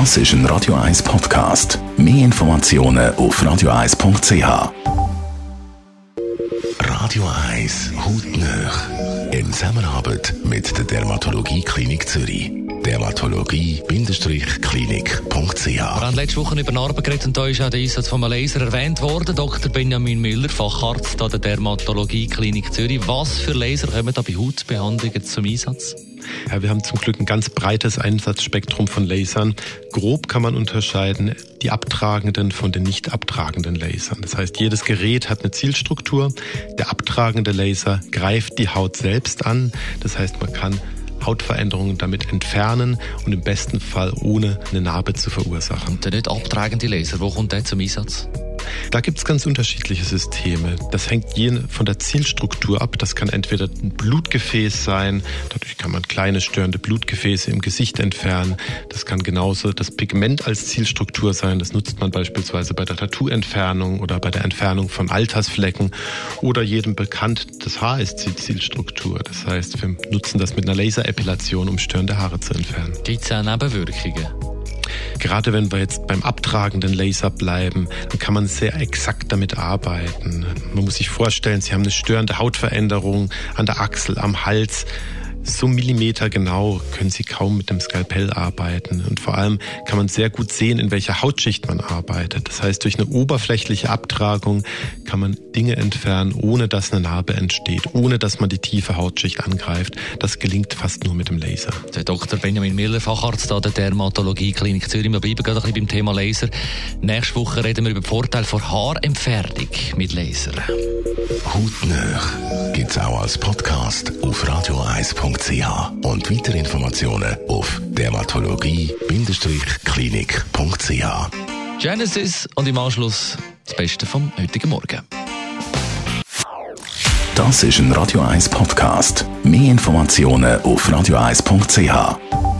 Das ist ein Radio 1 Podcast. Mehr Informationen auf radio1.ch. Radio 1 Hautnöch. In Zusammenarbeit mit der Dermatologie Klinik Zürich. Dermatologie-klinik.ch Wir haben letzte Woche über Narben geredet und da ist auch der Einsatz von einem Laser erwähnt worden. Dr. Benjamin Müller, Facharzt an der Dermatologie Klinik Zürich. Was für Laser kommen da bei Hautbehandlungen zum Einsatz? Ja, wir haben zum Glück ein ganz breites Einsatzspektrum von Lasern. Grob kann man unterscheiden die abtragenden von den nicht abtragenden Lasern. Das heißt, jedes Gerät hat eine Zielstruktur. Der abtragende Laser greift die Haut selbst an. Das heißt, man kann Hautveränderungen damit entfernen und im besten Fall ohne eine Narbe zu verursachen. Und der nicht abtragende Laser, wo kommt der zum Einsatz? Da gibt es ganz unterschiedliche Systeme. Das hängt je von der Zielstruktur ab. Das kann entweder ein Blutgefäß sein, dadurch kann man kleine störende Blutgefäße im Gesicht entfernen. Das kann genauso das Pigment als Zielstruktur sein. Das nutzt man beispielsweise bei der Tattoo-Entfernung oder bei der Entfernung von Altersflecken. Oder jedem bekannt, das Haar ist die Zielstruktur. Das heißt, wir nutzen das mit einer Laserepilation, um störende Haare zu entfernen. Gibt es auch Nebenwirkungen? Gerade wenn wir jetzt beim abtragenden Laser bleiben, dann kann man sehr exakt damit arbeiten. Man muss sich vorstellen, Sie haben eine störende Hautveränderung an der Achsel, am Hals so millimetergenau können Sie kaum mit dem Skalpell arbeiten. Und vor allem kann man sehr gut sehen, in welcher Hautschicht man arbeitet. Das heißt, durch eine oberflächliche Abtragung kann man Dinge entfernen, ohne dass eine Narbe entsteht, ohne dass man die tiefe Hautschicht angreift. Das gelingt fast nur mit dem Laser. Der Dr. Benjamin Miller, Facharzt an der Dermatologie Klinik Zürich. Wir bleiben gerade ein bisschen beim Thema Laser. Nächste Woche reden wir über den Vorteil von Haarentfernung mit Laser. Hautnöch gibt es auch als Podcast auf radio1.ch und weitere Informationen auf dermatologie-klinik.ch. Genesis und im Anschluss das Beste vom heutigen Morgen. Das ist ein Radio 1 Podcast. Mehr Informationen auf radio1.ch.